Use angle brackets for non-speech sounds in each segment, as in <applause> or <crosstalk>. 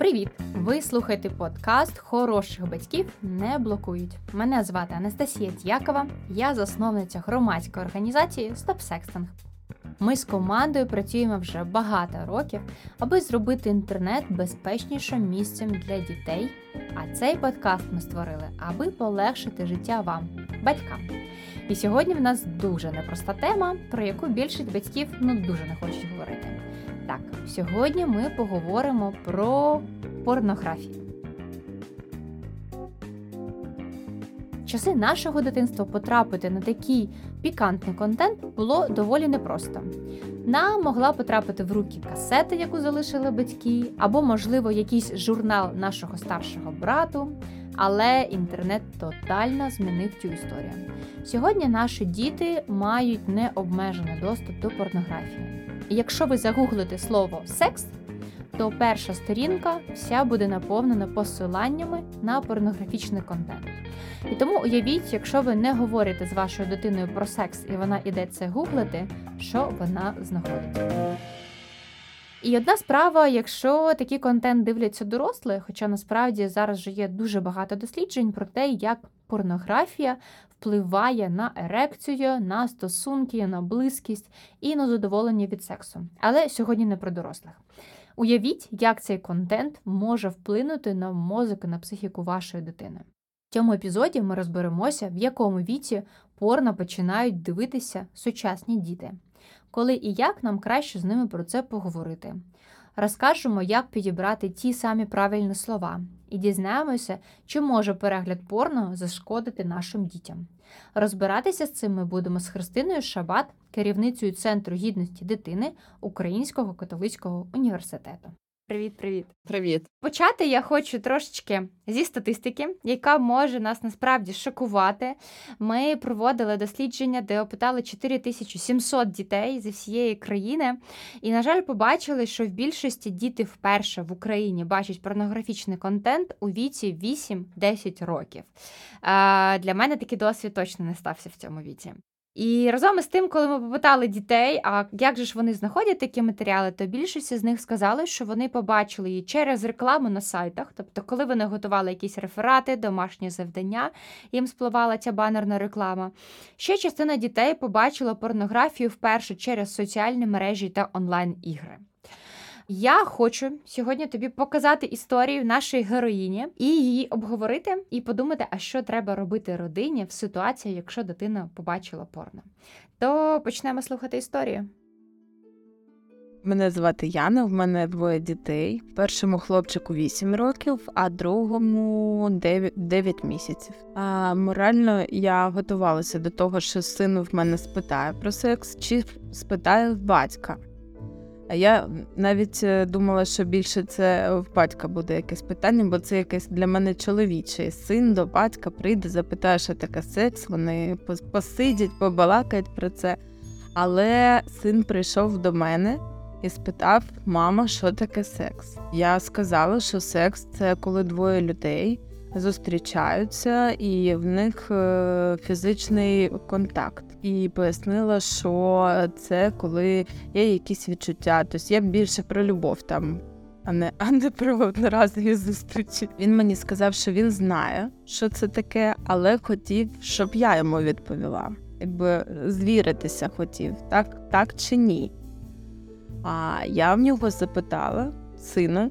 Привіт! Ви слухаєте подкаст Хороших батьків не блокують. Мене звати Анастасія Дякова, я засновниця громадської організації Stop Sexting. Ми з командою працюємо вже багато років, аби зробити інтернет безпечнішим місцем для дітей. А цей подкаст ми створили, аби полегшити життя вам, батькам. І сьогодні в нас дуже непроста тема, про яку більшість батьків ну дуже не хочуть говорити. Так, сьогодні ми поговоримо про порнографію. Часи нашого дитинства потрапити на такий пікантний контент було доволі непросто. Нам могла потрапити в руки касета, яку залишили батьки, або, можливо, якийсь журнал нашого старшого брату. Але інтернет тотально змінив цю історію. Сьогодні наші діти мають необмежений доступ до порнографії. Якщо ви загуглите слово секс, то перша сторінка вся буде наповнена посиланнями на порнографічний контент. І тому уявіть, якщо ви не говорите з вашою дитиною про секс і вона іде це гуглити, що вона знаходить. І одна справа, якщо такий контент дивляться дорослі, хоча насправді зараз вже є дуже багато досліджень про те, як порнографія впливає на ерекцію, на стосунки, на близькість і на задоволення від сексу. Але сьогодні не про дорослих. Уявіть, як цей контент може вплинути на мозок і на психіку вашої дитини. В цьому епізоді ми розберемося, в якому віці порно починають дивитися сучасні діти, коли і як нам краще з ними про це поговорити. Розкажемо, як підібрати ті самі правильні слова, і дізнаємося, чи може перегляд порно зашкодити нашим дітям. Розбиратися з цим ми будемо з Христиною Шабат, керівницею Центру гідності дитини Українського католицького університету. Привіт, привіт. Привіт. Почати я хочу трошечки зі статистики, яка може нас насправді шокувати. Ми проводили дослідження, де опитали 4700 дітей зі всієї країни, і, на жаль, побачили, що в більшості діти вперше в Україні бачать порнографічний контент у віці 8-10 років. Для мене такий досвід точно не стався в цьому віці. І разом із тим, коли ми попитали дітей, а як же ж вони знаходять такі матеріали, то більшість з них сказали, що вони побачили її через рекламу на сайтах. Тобто, коли вони готували якісь реферати, домашні завдання, їм спливала ця банерна реклама. Ще частина дітей побачила порнографію вперше через соціальні мережі та онлайн-ігри. Я хочу сьогодні тобі показати історію нашої героїні і її обговорити, і подумати, а що треба робити родині в ситуації, якщо дитина побачила порно. То почнемо слухати історію. Мене звати Яна, в мене двоє дітей. Першому хлопчику 8 років, а другому 9, 9 місяців. А морально я готувалася до того, що сину в мене спитає про секс, чи спитає батька. А я навіть е, думала, що більше це в батька буде якесь питання, бо це якесь для мене чоловіче. Син до батька прийде, запитає, що таке секс. Вони посидять, побалакають про це. Але син прийшов до мене і спитав: мама, що таке секс? Я сказала, що секс це коли двоє людей зустрічаються, і в них е, фізичний контакт. І пояснила, що це коли є якісь відчуття. Тобто я більше про любов там. А не а не про одноразові зустрічі. Він мені сказав, що він знає, що це таке, але хотів, щоб я йому відповіла. Якби звіритися хотів, так так чи ні. А я в нього запитала сина,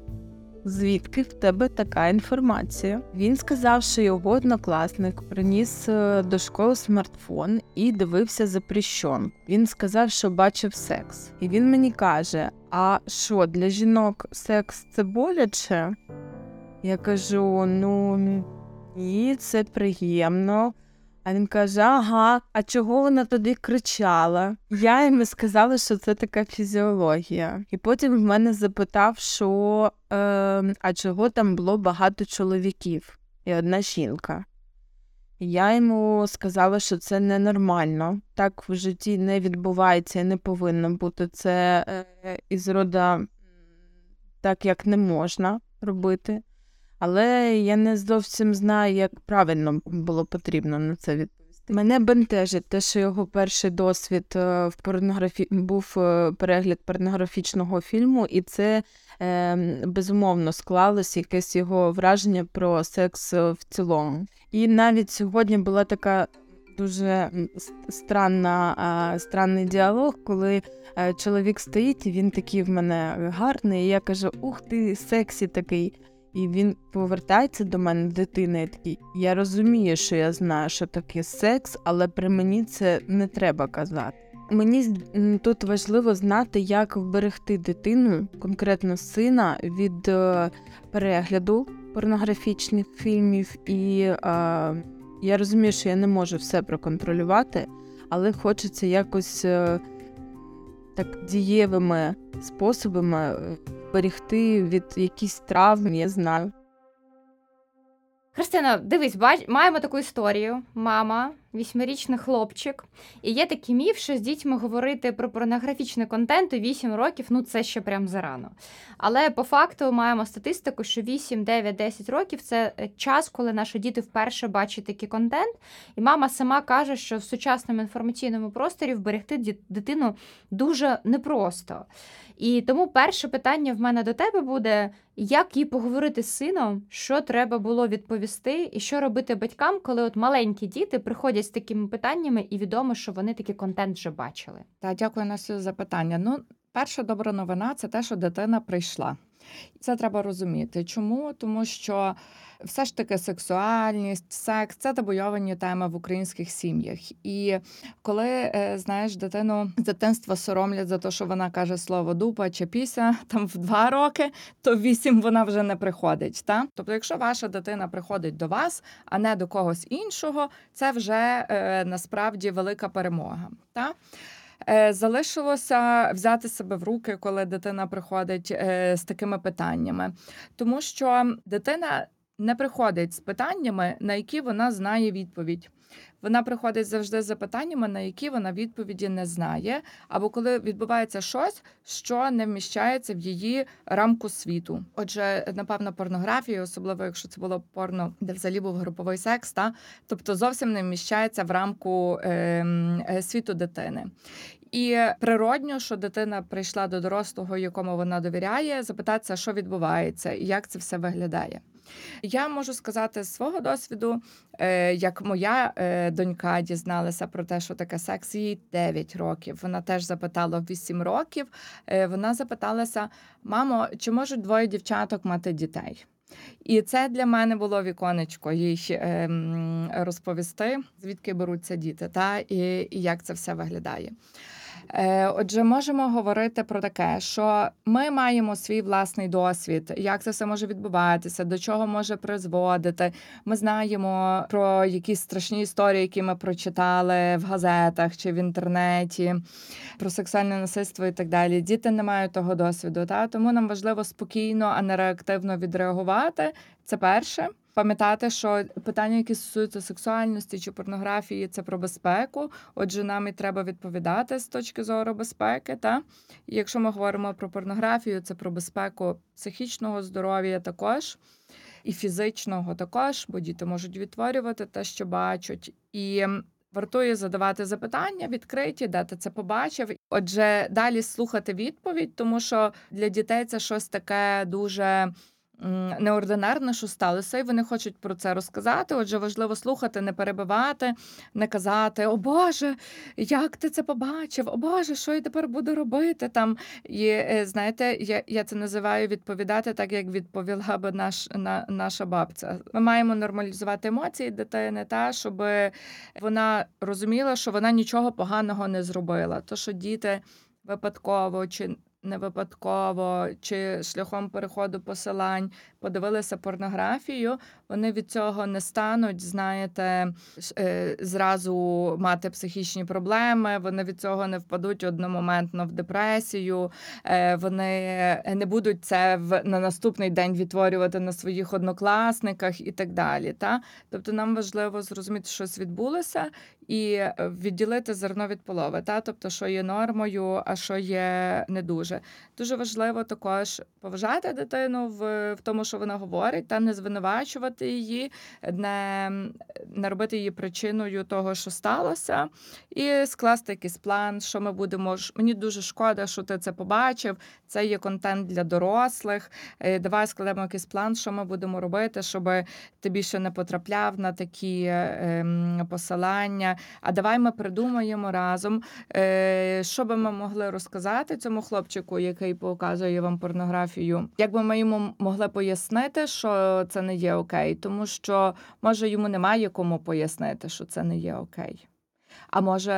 звідки в тебе така інформація? Він сказав, що його однокласник приніс е, до школи смартфон і дивився запрещен. Він сказав, що бачив секс. І він мені каже: А що для жінок секс це боляче? Я кажу: ну ні, це приємно. А він каже: Ага, а чого вона тоді кричала? Я йому сказала, що це така фізіологія. І потім в мене запитав, що е, а чого там було багато чоловіків і одна жінка. Я йому сказала, що це ненормально. Так в житті не відбувається і не повинно бути це е, із рода так, як не можна робити. Але я не зовсім знаю, як правильно було потрібно на це відповісти. Мене бентежить те, що його перший досвід е, в порнографі... був е, перегляд порнографічного фільму, і це е, безумовно склалось якесь його враження про секс е, в цілому. І навіть сьогодні була така дуже странна, странний діалог, коли чоловік стоїть, і він такий в мене гарний, і я кажу: Ух ти, сексі такий. І він повертається до мене, дитина, і такий. Я розумію, що я знаю, що таке секс, але при мені це не треба казати. Мені тут важливо знати, як вберегти дитину, конкретно сина, від е, перегляду порнографічних фільмів. І е, я розумію, що я не можу все проконтролювати, але хочеться якось е, так дієвими способами е, берегти від якихось травм, я знаю. Христина, дивись, бач, маємо таку історію. Мама, вісьмирічний хлопчик. І є такий міф, що з дітьми говорити про порнографічний контент у 8 років, ну це ще прям зарано. Але по факту маємо статистику, що 8, 9, 10 років це е, час, коли наші діти вперше бачать такий контент. І мама сама каже, що в сучасному інформаційному просторі вберегти дитину дуже непросто. І тому перше питання в мене до тебе буде: як їй поговорити з сином, що треба було відповісти, і що робити батькам, коли от маленькі діти приходять з такими питаннями, і відомо, що вони такий контент вже бачили. Та дякую Настю за питання. Ну, перша добра новина це те, що дитина прийшла. Це треба розуміти. Чому? Тому що все ж таки сексуальність, секс це табуйовані теми в українських сім'ях. І коли е, знаєш, дитину з дитинства соромлять за те, що вона каже слово дупа чи піся там в два роки, то вісім вона вже не приходить. Та? Тобто, якщо ваша дитина приходить до вас, а не до когось іншого, це вже е, насправді велика перемога. Та? Е, Залишилося взяти себе в руки, коли дитина приходить е, з такими питаннями, тому що дитина не приходить з питаннями, на які вона знає відповідь. Вона приходить завжди з запитаннями, на які вона відповіді не знає, або коли відбувається щось, що не вміщається в її рамку світу. Отже, напевно, порнографія, особливо якщо це було порно, де взагалі був груповий секс, та тобто зовсім не вміщається в рамку ем, е, світу дитини. І природньо, що дитина прийшла до дорослого, якому вона довіряє, запитатися, що відбувається і як це все виглядає. Я можу сказати з свого досвіду, е, як моя е, донька дізналася про те, що таке секс, їй 9 років. Вона теж запитала в 8 років. Е, Вона запиталася: мамо, чи можуть двоє дівчаток мати дітей? І це для мене було віконечко їй розповісти, звідки беруться діти, та і, і як це все виглядає. Е, Отже, можемо говорити про таке, що ми маємо свій власний досвід, як це все може відбуватися, до чого може призводити. Ми знаємо про якісь страшні історії, які ми прочитали в газетах чи в інтернеті, про сексуальне насильство і так далі. Діти не мають того досвіду, та тому нам важливо спокійно, а не реактивно відреагувати. Це перше. Пам'ятати, що питання, які стосуються сексуальності чи порнографії, це про безпеку. Отже, нам і треба відповідати з точки зору безпеки. Та і якщо ми говоримо про порнографію, це про безпеку психічного здоров'я також і фізичного також, бо діти можуть відтворювати те, що бачать. І вартує задавати запитання відкриті, де ти це побачив. Отже, далі слухати відповідь, тому що для дітей це щось таке дуже неординарне, що сталося, і вони хочуть про це розказати. Отже, важливо слухати, не перебивати, не казати О Боже, як ти це побачив? О Боже, що я тепер буду робити? Там і е, знаєте, я, я це називаю відповідати так, як відповіла би наш на наша бабця. Ми маємо нормалізувати емоції дитини, та щоб вона розуміла, що вона нічого поганого не зробила. То що діти випадково чи не випадково, чи шляхом переходу посилань подивилися порнографію, вони від цього не стануть, знаєте, е, зразу мати психічні проблеми. Вони від цього не впадуть одномоментно в депресію. е, Вони не будуть це в на наступний день відтворювати на своїх однокласниках і так далі. Та? Тобто нам важливо зрозуміти, що щось відбулося, і е, відділити зерно від полови, та тобто, що є нормою, а що є не дуже. Дуже важливо також поважати дитину в, в тому, що вона говорить, та не звинувачувати робити її, не, не робити її причиною того, що сталося, і скласти якийсь план, що ми будемо. Мені дуже шкода, що ти це побачив. Це є контент для дорослих. Е, Давай складемо якийсь план, що ми будемо робити, щоб ти більше не потрапляв на такі е, ем, посилання. А давай ми придумаємо разом, е, що би ми могли розказати цьому хлопчику, який показує вам порнографію. Як би ми йому могли пояснити, що це не є окей, тому що може йому немає кому пояснити, що це не є окей. А може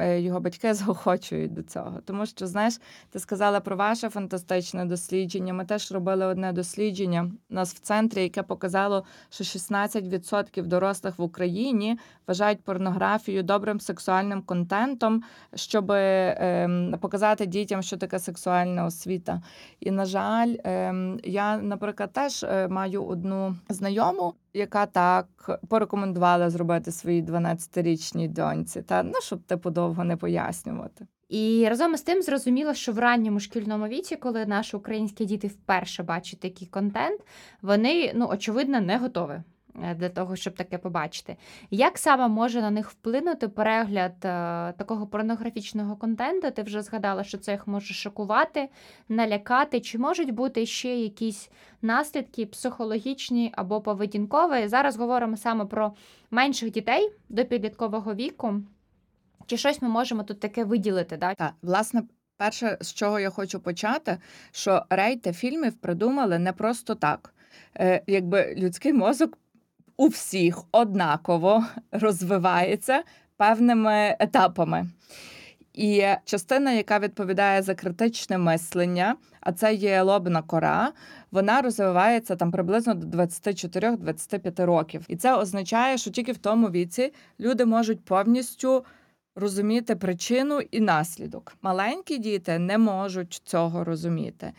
е, його батьки <laughs> заохочують до цього. Тому що, знаєш, ти сказала про ваше фантастичне дослідження. Ми теж робили одне дослідження у нас в центрі, яке показало, що 16% дорослих в Україні вважають порнографію добрим сексуальним контентом, щоб ем, показати дітям, що таке сексуальна освіта. І, на жаль, ем, я, наприклад, теж е, маю одну знайому, яка так порекомендувала зробити своїй 12-річній доньці, та ну щоб типу довго не пояснювати. І разом із тим зрозуміло, що в ранньому шкільному віці, коли наші українські діти вперше бачать такий контент, вони ну очевидно не готові для того, щоб таке побачити. Як саме може на них вплинути перегляд е, такого порнографічного контенту? Ти вже згадала, що це їх може шокувати, налякати. Чи можуть бути ще якісь наслідки психологічні або поведінкові? Зараз говоримо саме про менших дітей до підліткового віку. Чи щось ми можемо тут таке виділити? Да? Так, власне, перше, з чого я хочу почати, що рейти фільмів придумали не просто так. Е, якби людський мозок у всіх однаково розвивається певними етапами. І частина, яка відповідає за критичне мислення, а це є лобна кора, вона розвивається там приблизно до 24-25 років. І це означає, що тільки в тому віці люди можуть повністю розуміти причину і наслідок. Маленькі діти не можуть цього розуміти.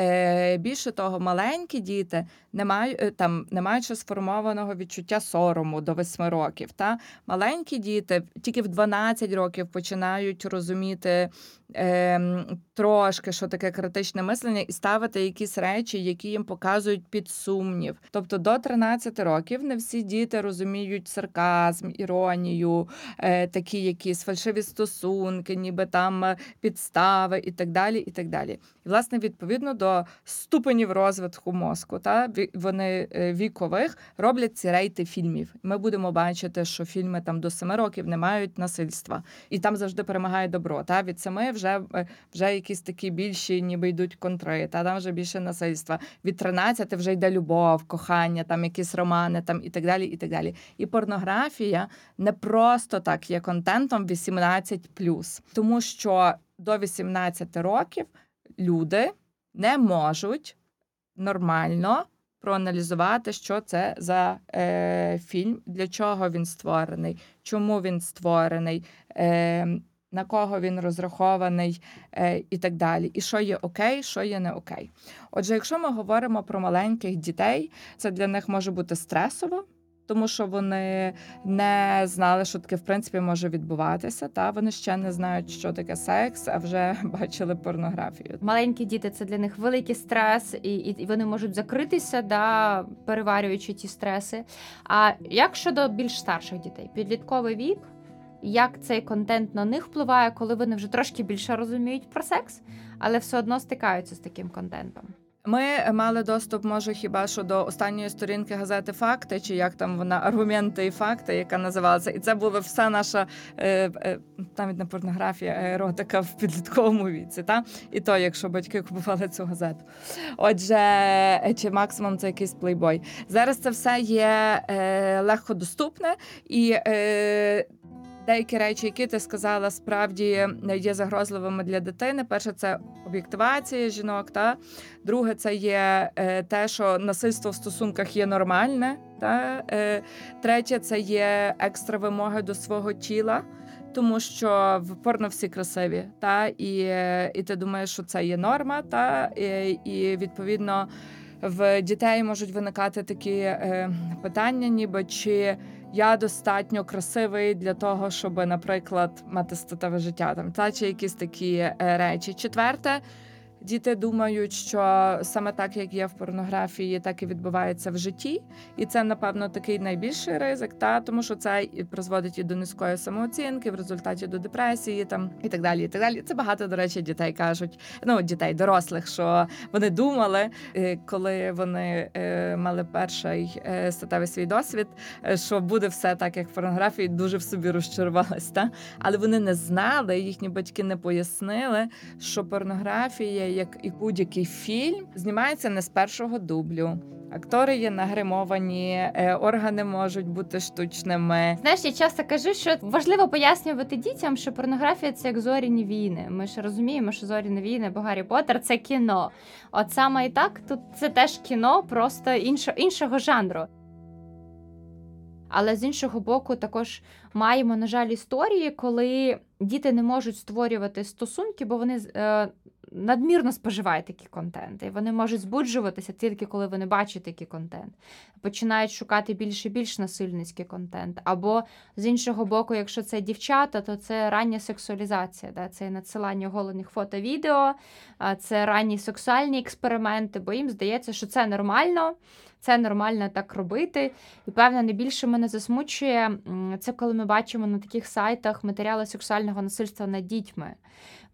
Е, більше того, маленькі діти не мають е, там не маючи сформованого відчуття сорому до 8 років. Та маленькі діти тільки в 12 років починають розуміти е, трошки, що таке критичне мислення, і ставити якісь речі, які їм показують під сумнів. Тобто до 13 років не всі діти розуміють сарказм, іронію, е, такі якісь фальшиві стосунки, ніби там е, підстави і так далі. І так далі. І власне відповідно до ступенів розвитку мозку, та вони е, вікових роблять ці рейти фільмів. Ми будемо бачити, що фільми там до 7 років не мають насильства, і там завжди перемагає добро. Та від 7 вже, е, вже якісь такі більші, ніби йдуть контри, та там вже більше насильства. Від 13 вже йде любов, кохання, там якісь романи, там і так далі. І так далі. І порнографія не просто так є контентом 18+, тому що до 18 років люди не можуть нормально проаналізувати, що це за е, фільм, для чого він створений, чому він створений, е, на кого він розрахований е, і так далі. І що є окей, що є не окей. Отже, якщо ми говоримо про маленьких дітей, це для них може бути стресово. Тому що вони не знали, що таке в принципі може відбуватися. Та вони ще не знають, що таке секс, а вже <laughs> бачили порнографію. Маленькі діти це для них великий стрес, і, і, вони можуть закритися, да, переварюючи ті стреси. А як щодо більш старших дітей, підлітковий вік, як цей контент на них впливає, коли вони вже трошки більше розуміють про секс, але все одно стикаються з таким контентом? Ми мали доступ, може, хіба що до останньої сторінки газети Факти, чи як там вона аргументи і факти, яка називалася, і це була вся наша е, е, навіть не порнографія, еротика в підлітковому віці. Та? І то, якщо батьки купували цю газету. Отже, е, чи максимум це якийсь плейбой. Зараз це все є е, легко доступне і. Е, Деякі речі, які ти сказала, справді є загрозливими для дитини. Перше, це об'єктивація жінок. Та друге, це є е, те, що насильство в стосунках є нормальне. Та е, третє, це є екстра вимоги до свого тіла. Тому що в порно всі красиві, та і, е, і ти думаєш, що це є норма, та і, і відповідно в дітей можуть виникати такі е, питання, ніби чи я достатньо красивий для того, щоб, наприклад, мати статеве життя там та чи якісь такі е, речі. Четверте, Діти думають, що саме так, як є в порнографії, так і відбувається в житті, і це, напевно, такий найбільший ризик, та тому що це і призводить і до низької самооцінки, в результаті до депресії, там і так далі. І так далі. Це багато, до речі, дітей кажуть. Ну, дітей, дорослих, що вони думали, е, коли вони е, мали перший е, статевий свій досвід, що буде все так, як в порнографії, дуже в собі розчарувалась. Та? Але вони не знали, їхні батьки не пояснили, що порнографія, як і будь-який фільм, знімається не з першого дублю. Актори є нагримовані, е, органи можуть бути штучними. Знаєш, я часто кажу, що важливо пояснювати дітям, що порнографія це як зоряні війни. Ми ж розуміємо, що зоряні війни або Гаррі Поттер – це кіно. От саме і так, тут це теж кіно, просто іншо, іншого жанру. Але з іншого боку, також маємо, на жаль, історії, коли діти не можуть створювати стосунки, бо вони е, надмірно споживають такий контент. І вони можуть збуджуватися тільки коли вони бачать такий контент. Починають шукати більш і більш насильницький контент. Або з іншого боку, якщо це дівчата, то це рання сексуалізація, да? це надсилання оголених фото, відео, це ранні сексуальні експерименти, бо їм здається, що це нормально. Це нормально так робити. І певно, найбільше мене засмучує це коли ми бачимо на таких сайтах матеріали сексуального насильства над дітьми.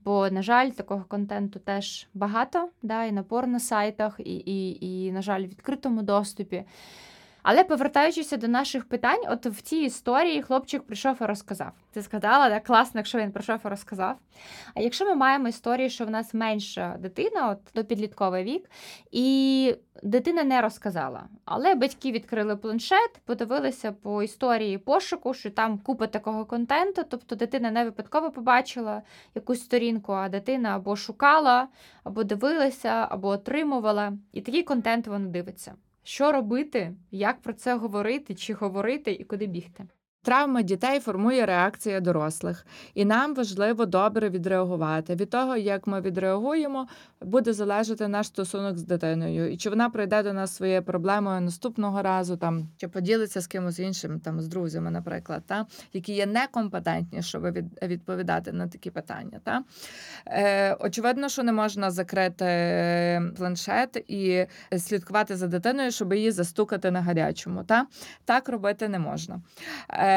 Бо, на жаль, такого контенту теж багато, да, і на порносайтах, і, і, і, на жаль, в відкритому доступі. Але повертаючись до наших питань, от в цій історії хлопчик прийшов і розказав. Ти сказала, да, класно, якщо він прийшов і розказав. А якщо ми маємо історію, що в нас менша дитина, от до підлітковий вік, і дитина не розказала. Але батьки відкрили планшет, подивилися по історії пошуку, що там купа такого контенту. Тобто дитина не випадково побачила якусь сторінку, а дитина або шукала, або дивилася, або отримувала. І такий контент вона дивиться. Що робити, як про це говорити, чи говорити і куди бігти? Травма дітей формує реакція дорослих, і нам важливо добре відреагувати. Від того, як ми відреагуємо, буде залежати наш стосунок з дитиною, і чи вона прийде до нас своєю проблемою наступного разу, там чи поділиться з кимось іншим, там з друзями, наприклад, та які є некомпетентні, щоб відповідати на такі питання. Та е, очевидно, що не можна закрити планшет і слідкувати за дитиною, щоб її застукати на гарячому. Та так робити не можна. Е,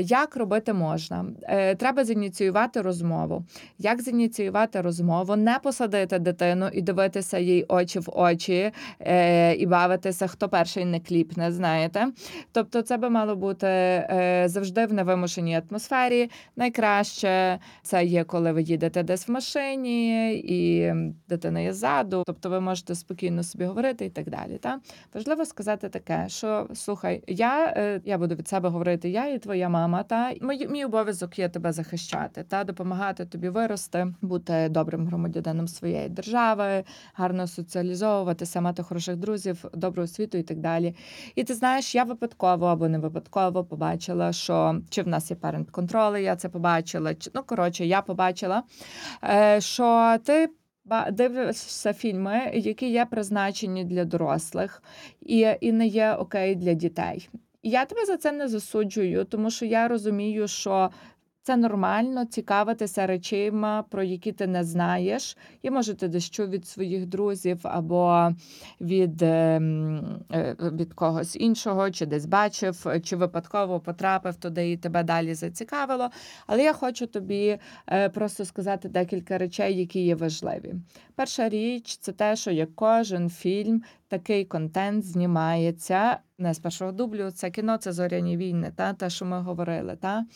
Як робити можна? Е, Треба зініціювати розмову. Як зініціювати розмову? Не посадити дитину і дивитися їй очі в очі е, і бавитися, хто перший не кліпне, знаєте. Тобто, це би мало бути е, завжди в невимушеній атмосфері. Найкраще це є, коли ви їдете десь в машині, і дитина є ззаду, тобто ви можете спокійно собі говорити і так далі. Та? Важливо сказати таке, що слухай, я, е, я буду від себе говорити, я і твоя мама, та мій, мій обов'язок є тебе захищати та допомагати тобі вирости, бути добрим громадянином своєї держави, гарно соціалізовуватися, мати хороших друзів, добру освіту і так далі. І ти знаєш, я випадково або не випадково побачила, що чи в нас є парент контроли, я це побачила. Чи ну коротше, я побачила, е, що ти. Дивишся фільми, які є призначені для дорослих, і, і не є окей для дітей. Я тебе за це не засуджую, тому що я розумію, що це нормально цікавитися речима, про які ти не знаєш, і може ти чув від своїх друзів або від, ем, е, від когось іншого, чи десь бачив, чи випадково потрапив туди і тебе далі зацікавило. Але я хочу тобі е, просто сказати декілька речей, які є важливі. Перша річ це те, що як кожен фільм, такий контент знімається не з першого дублю. Це кіно, це зоряні війни, та те, що ми говорили. Та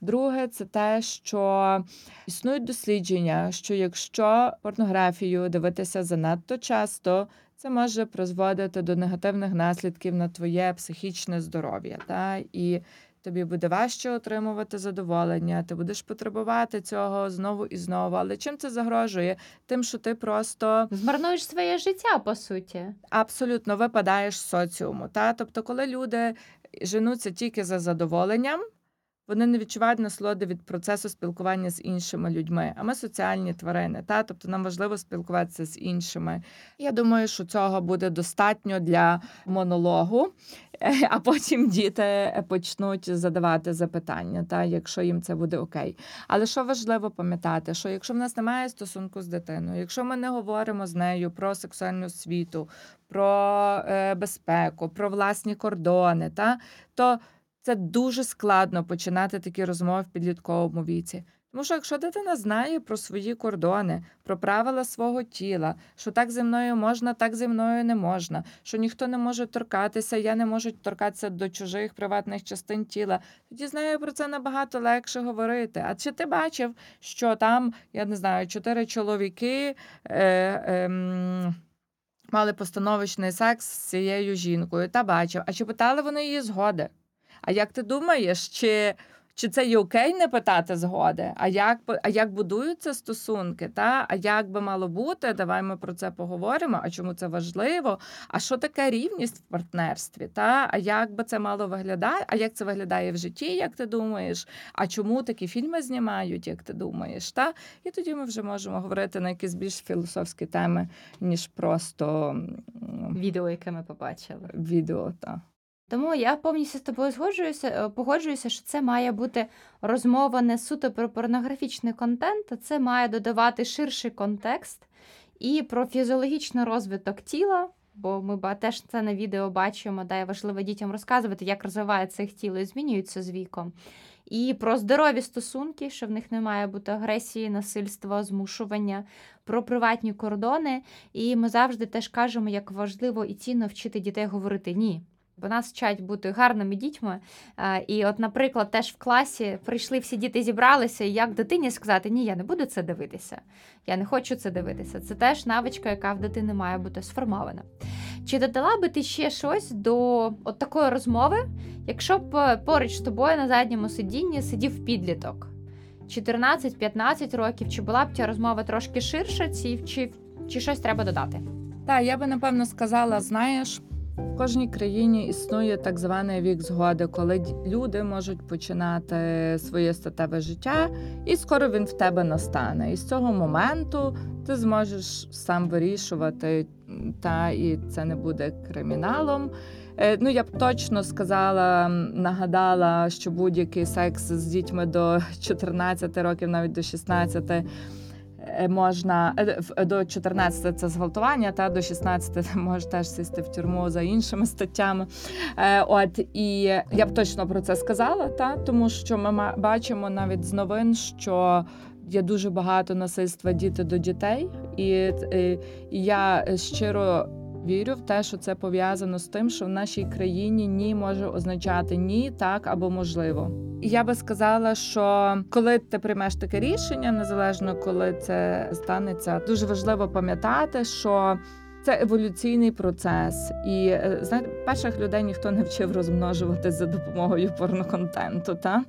друге, це те, що існують дослідження, що якщо порнографію дивитися занадто часто. Це може призводити до негативних наслідків на твоє психічне здоров'я, та і тобі буде важче отримувати задоволення, ти будеш потребувати цього знову і знову. Але чим це загрожує? Тим, що ти просто Змарнуєш своє життя, по суті. абсолютно випадаєш з соціуму. Та? Тобто, коли люди женуться тільки за задоволенням, вони не відчувають насолоди від процесу спілкування з іншими людьми. А ми соціальні тварини, та тобто нам важливо спілкуватися з іншими. Я думаю, що цього буде достатньо для монологу, <laughs> а потім діти почнуть задавати запитання, та якщо їм це буде окей. Але що важливо пам'ятати, що якщо в нас немає стосунку з дитиною, якщо ми не говоримо з нею про сексуальну освіту, про е, безпеку, про власні кордони, та то це дуже складно починати такі розмови в підлітковому віці. Тому що якщо дитина знає про свої кордони, про правила свого тіла, що так зі мною можна, так зі мною не можна, що ніхто не може торкатися, я не можу торкатися до чужих приватних частин тіла, тоді з нею про це набагато легше говорити. А чи ти бачив, що там, я не знаю, чотири чоловіки е, ем, мали постановочний секс з цією жінкою та бачив. А чи питали вони її згоди? А як ти думаєш, чи, чи це є окей не питати згоди? А як, а як будуються стосунки? Та? А як би мало бути? Давай ми про це поговоримо. А чому це важливо? А що таке рівність в партнерстві? Та? А як би це мало виглядати? А як це виглядає в житті, як ти думаєш? А чому такі фільми знімають, як ти думаєш? Та? І тоді ми вже можемо говорити на якісь більш філософські теми, ніж просто Відео, яке ми побачили. відео. Та. Тому я повністю з тобою згоджуюся, е, погоджуюся, що це має бути розмова не суто про порнографічний контент, а це має додавати ширший контекст і про фізіологічний розвиток тіла. Бо ми теж це на відео бачимо, де важливо дітям розказувати, як розвивається їх тіло і змінюється з віком. І про здорові стосунки, що в них не має бути агресії, насильства, змушування, про приватні кордони. І ми завжди теж кажемо, як важливо і цінно вчити дітей говорити ні. Бо нас вчать бути гарними дітьми. Е, І, от, наприклад, теж в класі прийшли всі діти, зібралися, і як дитині сказати, ні, я не буду це дивитися. Я не хочу це дивитися. Це теж навичка, яка в дитини має бути сформована. Чи додала би ти ще щось до от такої розмови, якщо б е, поруч з тобою на задньому сидінні сидів підліток? 14-15 років, чи була б ця розмова трошки ширша, чи, чи, чи щось треба додати? Так, я би напевно сказала, знаєш, в кожній країні існує так званий вік згоди, коли люди можуть починати своє статеве життя, і скоро він в тебе настане. І з цього моменту ти зможеш сам вирішувати, та і це не буде криміналом. Е, Ну, я б точно сказала, нагадала, що будь-який секс з дітьми до <laughs> 14 років, навіть до 16, е, можна е, до 14 це зґвалтування, та до 16 <laughs> може теж сісти в тюрму за іншими статтями. Е, От і я б точно про це сказала, та тому що ми бачимо навіть з новин, що. Є дуже багато насильства діти до дітей, і, е, і я щиро вірю в те, що це пов'язано з тим, що в нашій країні ні може означати ні, так або можливо. Я би сказала, що коли ти приймеш таке рішення, незалежно коли це станеться, дуже важливо пам'ятати, що це еволюційний процес, і е, знаєте, перших людей ніхто не вчив розмножуватись за допомогою порноконтенту. Та?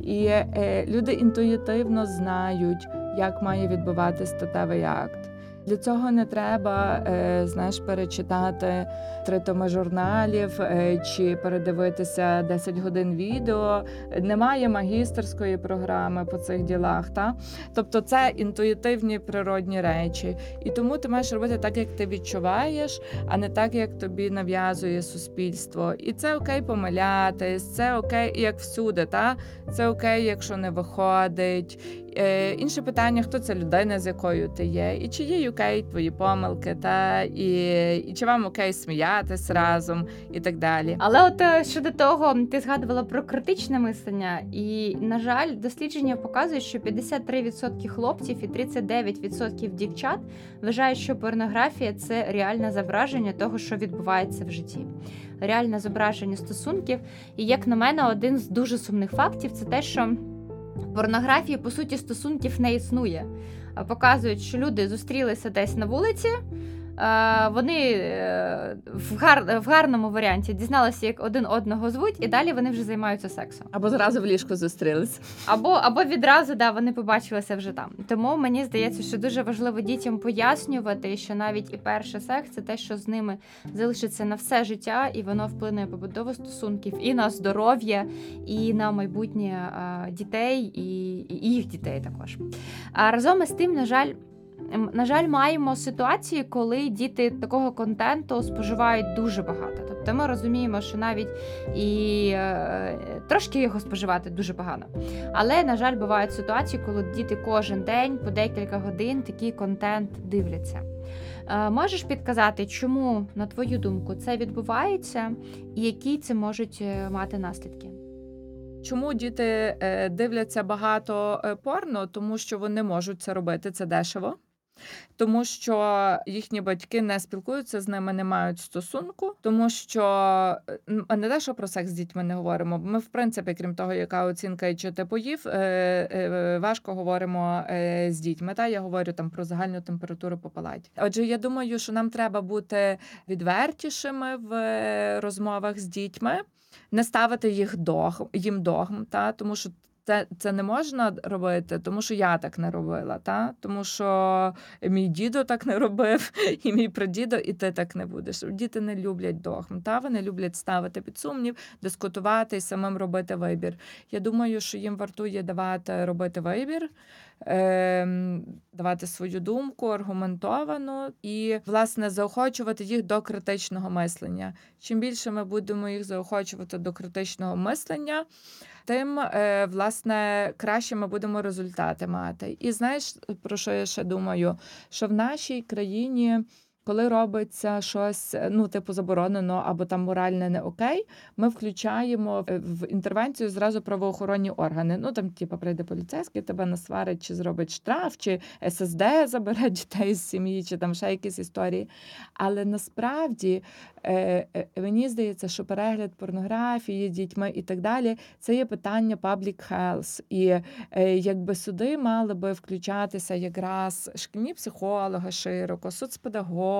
І е, люди інтуїтивно знають, як має відбуватись статевий акт. Для цього не треба, е, знаєш, перечитати три томи журналів е, чи передивитися 10 годин відео. Немає магістерської програми по цих ділах. Та? Тобто це інтуїтивні природні речі. І тому ти маєш робити так, як ти відчуваєш, а не так, як тобі нав'язує суспільство. І це окей помилятись, це окей, як всюди. Та? Це окей, якщо не виходить. Е, інше питання: хто це людина, з якою ти є, і чи є окей твої помилки, та і, і чи вам окей сміятись разом, і так далі. Але от е, щодо того, ти згадувала про критичне мислення, і на жаль, дослідження показують, що 53% хлопців і 39% дівчат вважають, що порнографія це реальне зображення того, що відбувається в житті. Реальне зображення стосунків. І як на мене, один з дуже сумних фактів це те, що порнографії по суті стосунків не існує. Показують, що люди зустрілися десь на вулиці. Е, вони е, в, гар, в гарному варіанті дізналися, як один одного звуть, і далі вони вже займаються сексом. Або зразу в ліжку зустрілись. Або, або відразу да, вони побачилися вже там. Тому мені здається, що дуже важливо дітям пояснювати, що навіть і перший секс це те, що з ними залишиться на все життя, і воно вплине побудову стосунків і на здоров'я, і на майбутнє дітей, і, і їх дітей також. А разом із тим, на жаль. М, На жаль, маємо ситуації, коли діти такого контенту споживають дуже багато. Тобто ми розуміємо, що навіть і е, трошки його споживати дуже погано. Але, на жаль, бувають ситуації, коли діти кожен день по декілька годин такий контент дивляться. Е, Можеш підказати, чому, на твою думку, це відбувається, і які це можуть е, мати наслідки? Чому діти дивляться багато порно? Тому що вони можуть це робити, це дешево. Тому що їхні батьки не спілкуються з ними, не мають стосунку, тому що е, не те, що про секс з дітьми не говоримо. Ми, в принципі, крім того, яка оцінка і чи ти поїв, е, е, важко говоримо з дітьми. Та я говорю там про загальну температуру по палаті. Отже, я думаю, що нам треба бути відвертішими в розмовах з дітьми не ставити їх догм, їм догм, та тому що. Це, це не можна робити, тому що я так не робила, та? тому що мій дідо так не робив, <laughs> і мій прадідо, і ти так не будеш. Діти не люблять догм, та? вони люблять ставити під сумнів, дискутувати і самим робити вибір. Я думаю, що їм вартує давати робити вибір, ем, давати свою думку аргументовану і, власне, заохочувати їх до критичного мислення. Чим більше ми будемо їх заохочувати до критичного мислення, тим, е, власне, краще ми будемо результати мати. І знаєш, про що я ще думаю? Що в нашій країні. Коли робиться щось, е, ну, типу, заборонено або там моральне не окей, ми включаємо в- в інтервенцію зразу правоохоронні органи. Ну там, типу, прийде поліцейський, тебе насварить, чи зробить штраф, чи ССД забере <laughs> дітей з сім'ї, чи там ще якісь історії. Але насправді е, е, мені здається, що перегляд порнографії дітьми і так далі це є питання public health. І е, якби суди мали би включатися якраз шкільні психологи широко, соцпедагоги,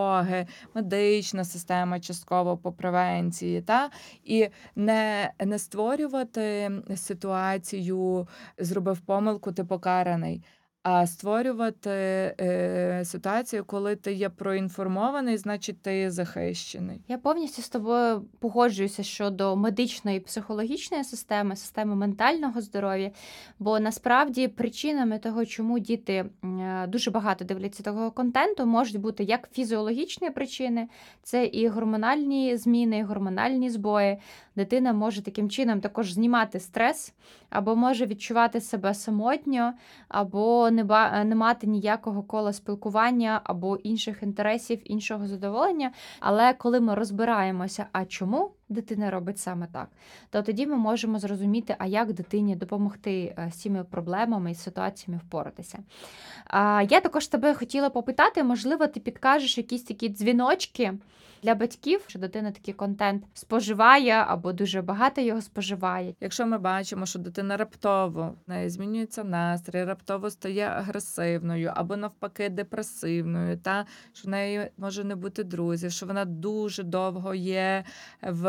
медична система частково по превенції, та і не, не створювати ситуацію, зробив помилку, ти покараний. А створювати е, ситуацію, коли ти є проінформований, значить ти є захищений. Я повністю з тобою погоджуюся щодо медичної психологічної системи, системи ментального здоров'я. Бо насправді причинами того, чому діти е, дуже багато дивляться такого контенту, можуть бути як фізіологічні причини, це і гормональні зміни, і гормональні збої. Дитина може таким чином також знімати стрес, або може відчувати себе самотньо, або не, ба- не мати ніякого кола спілкування, або інших інтересів, іншого задоволення. Але коли ми розбираємося, а чому дитина робить саме так, то тоді ми можемо зрозуміти, а як дитині допомогти е, з цими проблемами і ситуаціями впоратися. Я також тебе хотіла попитати, можливо, ти підкажеш якісь такі дзвіночки. Для батьків, що дитина такий контент споживає або дуже багато його споживає. Якщо ми бачимо, що дитина раптово в неї змінюється настрій, раптово стає агресивною або навпаки депресивною, та що в неї може не бути друзів, що вона дуже довго є в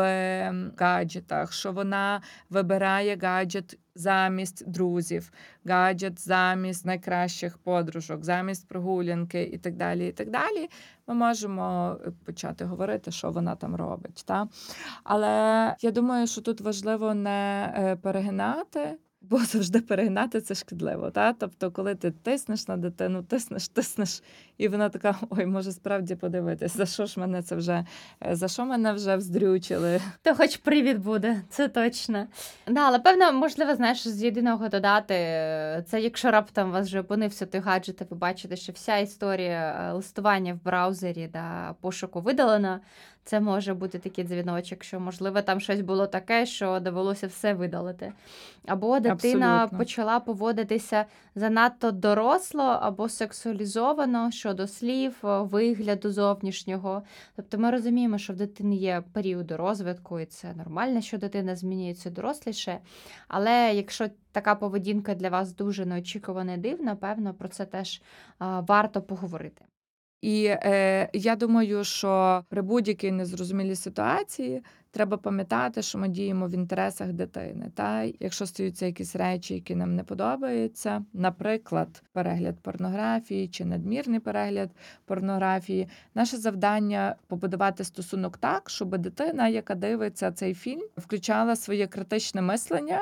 ем, гаджетах, що вона вибирає гаджет замість друзів, гаджет замість найкращих подружок, замість прогулянки і так далі. І так далі. Ми можемо е, почати говорити, що вона там робить. Та? Але я думаю, що тут важливо не е, перегинати. Бо завжди перегинати це шкідливо. Та? Тобто, коли ти тиснеш на дитину, тиснеш, тиснеш, і вона така: ой, може справді подивитись, за що ж мене це вже, е, за що мене вже вздрючили. То хоч привід буде, це точно. Да, але певно, можливо, знаєш, з єдиного додати, е, це якщо раптом у вас вже опинився той гаджет, і ви бачите, що вся історія е, листування в браузері да, пошуку видалена. Це може бути такий дзвіночок, що можливо там щось було таке, що довелося все видалити. Або дитина Абсолютно. почала поводитися занадто доросло або сексуалізовано щодо слів, е, вигляду зовнішнього. Тобто ми розуміємо, що в дитини є періоди розвитку, і це нормально, що дитина змінюється доросліше. Але якщо така поведінка для вас дуже неочікувана і дивна, певно, про це теж а, варто поговорити. І е, я думаю, що при будь-якій незрозумілій ситуації треба пам'ятати, що ми діємо в інтересах дитини. Та якщо стаються якісь речі, які нам не подобаються, наприклад, перегляд порнографії чи надмірний перегляд порнографії, наше завдання побудувати стосунок так, щоб дитина, яка дивиться цей фільм, включала своє критичне мислення.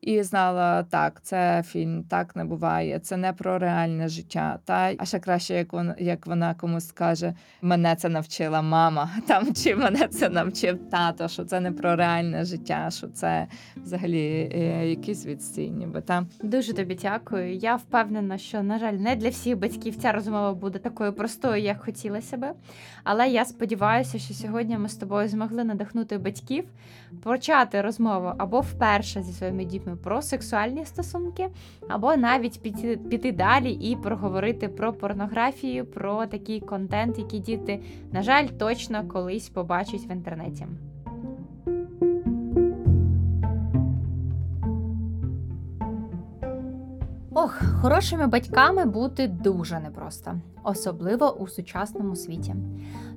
І знала, так, це фільм, так не буває, це не про реальне життя. Та а ще краще, як вона як вона комусь скаже, мене це навчила мама, <laughs> там чи мене це навчив тато, що це не про реальне життя, що це взагалі е, якісь відстій, ніби та Дуже тобі дякую. Я впевнена, що, на жаль, не для всіх батьків ця розмова буде такою простою, як хотілося би. Але я сподіваюся, що сьогодні ми з тобою змогли надихнути батьків почати розмову або вперше зі своїми дітьми про сексуальні стосунки, або навіть піти, піти далі і проговорити про порнографію, про такий контент, який діти, на жаль, точно колись побачать в інтернеті. Ох, хорошими батьками бути дуже непросто, особливо у сучасному світі.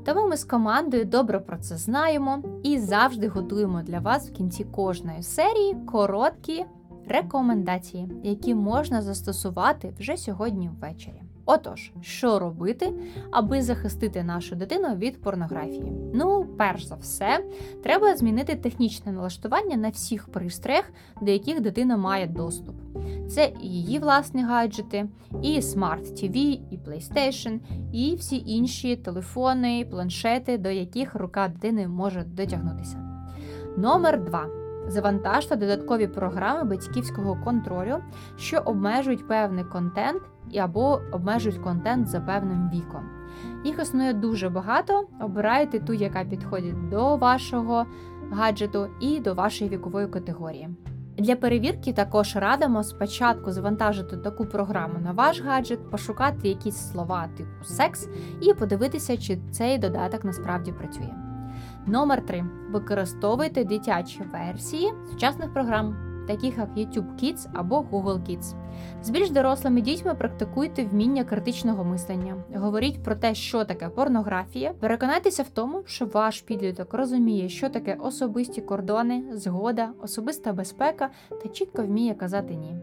Тому ми з командою добре про це знаємо і завжди готуємо для вас в кінці кожної серії короткі рекомендації, які можна застосувати вже сьогодні ввечері. Отож, що робити, аби захистити нашу дитину від порнографії? Ну, перш за все, треба змінити технічне налаштування на всіх пристроях, до яких дитина має доступ. Це і її власні гаджети, і Smart TV, і PlayStation, і всі інші телефони, планшети, до яких рука дитини може дотягнутися. Номер 2. Завантажте додаткові програми батьківського контролю, що обмежують певний контент або обмежують контент за певним віком. Їх існує дуже багато. Обирайте ту, яка підходить до вашого гаджету і до вашої вікової категорії. Для перевірки також радимо спочатку завантажити таку програму на ваш гаджет, пошукати якісь слова типу секс і подивитися, чи цей додаток насправді працює. Номер 3. Використовуйте дитячі версії сучасних програм, таких як YouTube Kids або Google Kids. З більш дорослими дітьми практикуйте вміння критичного мислення. Говоріть про те, що таке порнографія. Переконайтеся в тому, що ваш підліток розуміє, що таке особисті кордони, згода, особиста безпека та чітко вміє казати ні.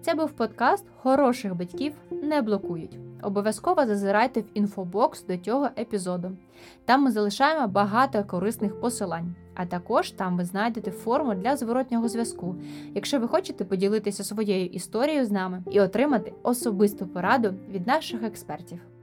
Це був подкаст Хороших батьків не блокують. Обов'язково зазирайте в інфобокс до цього епізоду. Там ми залишаємо багато корисних посилань, а також там ви знайдете форму для зворотнього зв'язку, якщо ви хочете поділитися своєю історією з нами і отримати особисту пораду від наших експертів.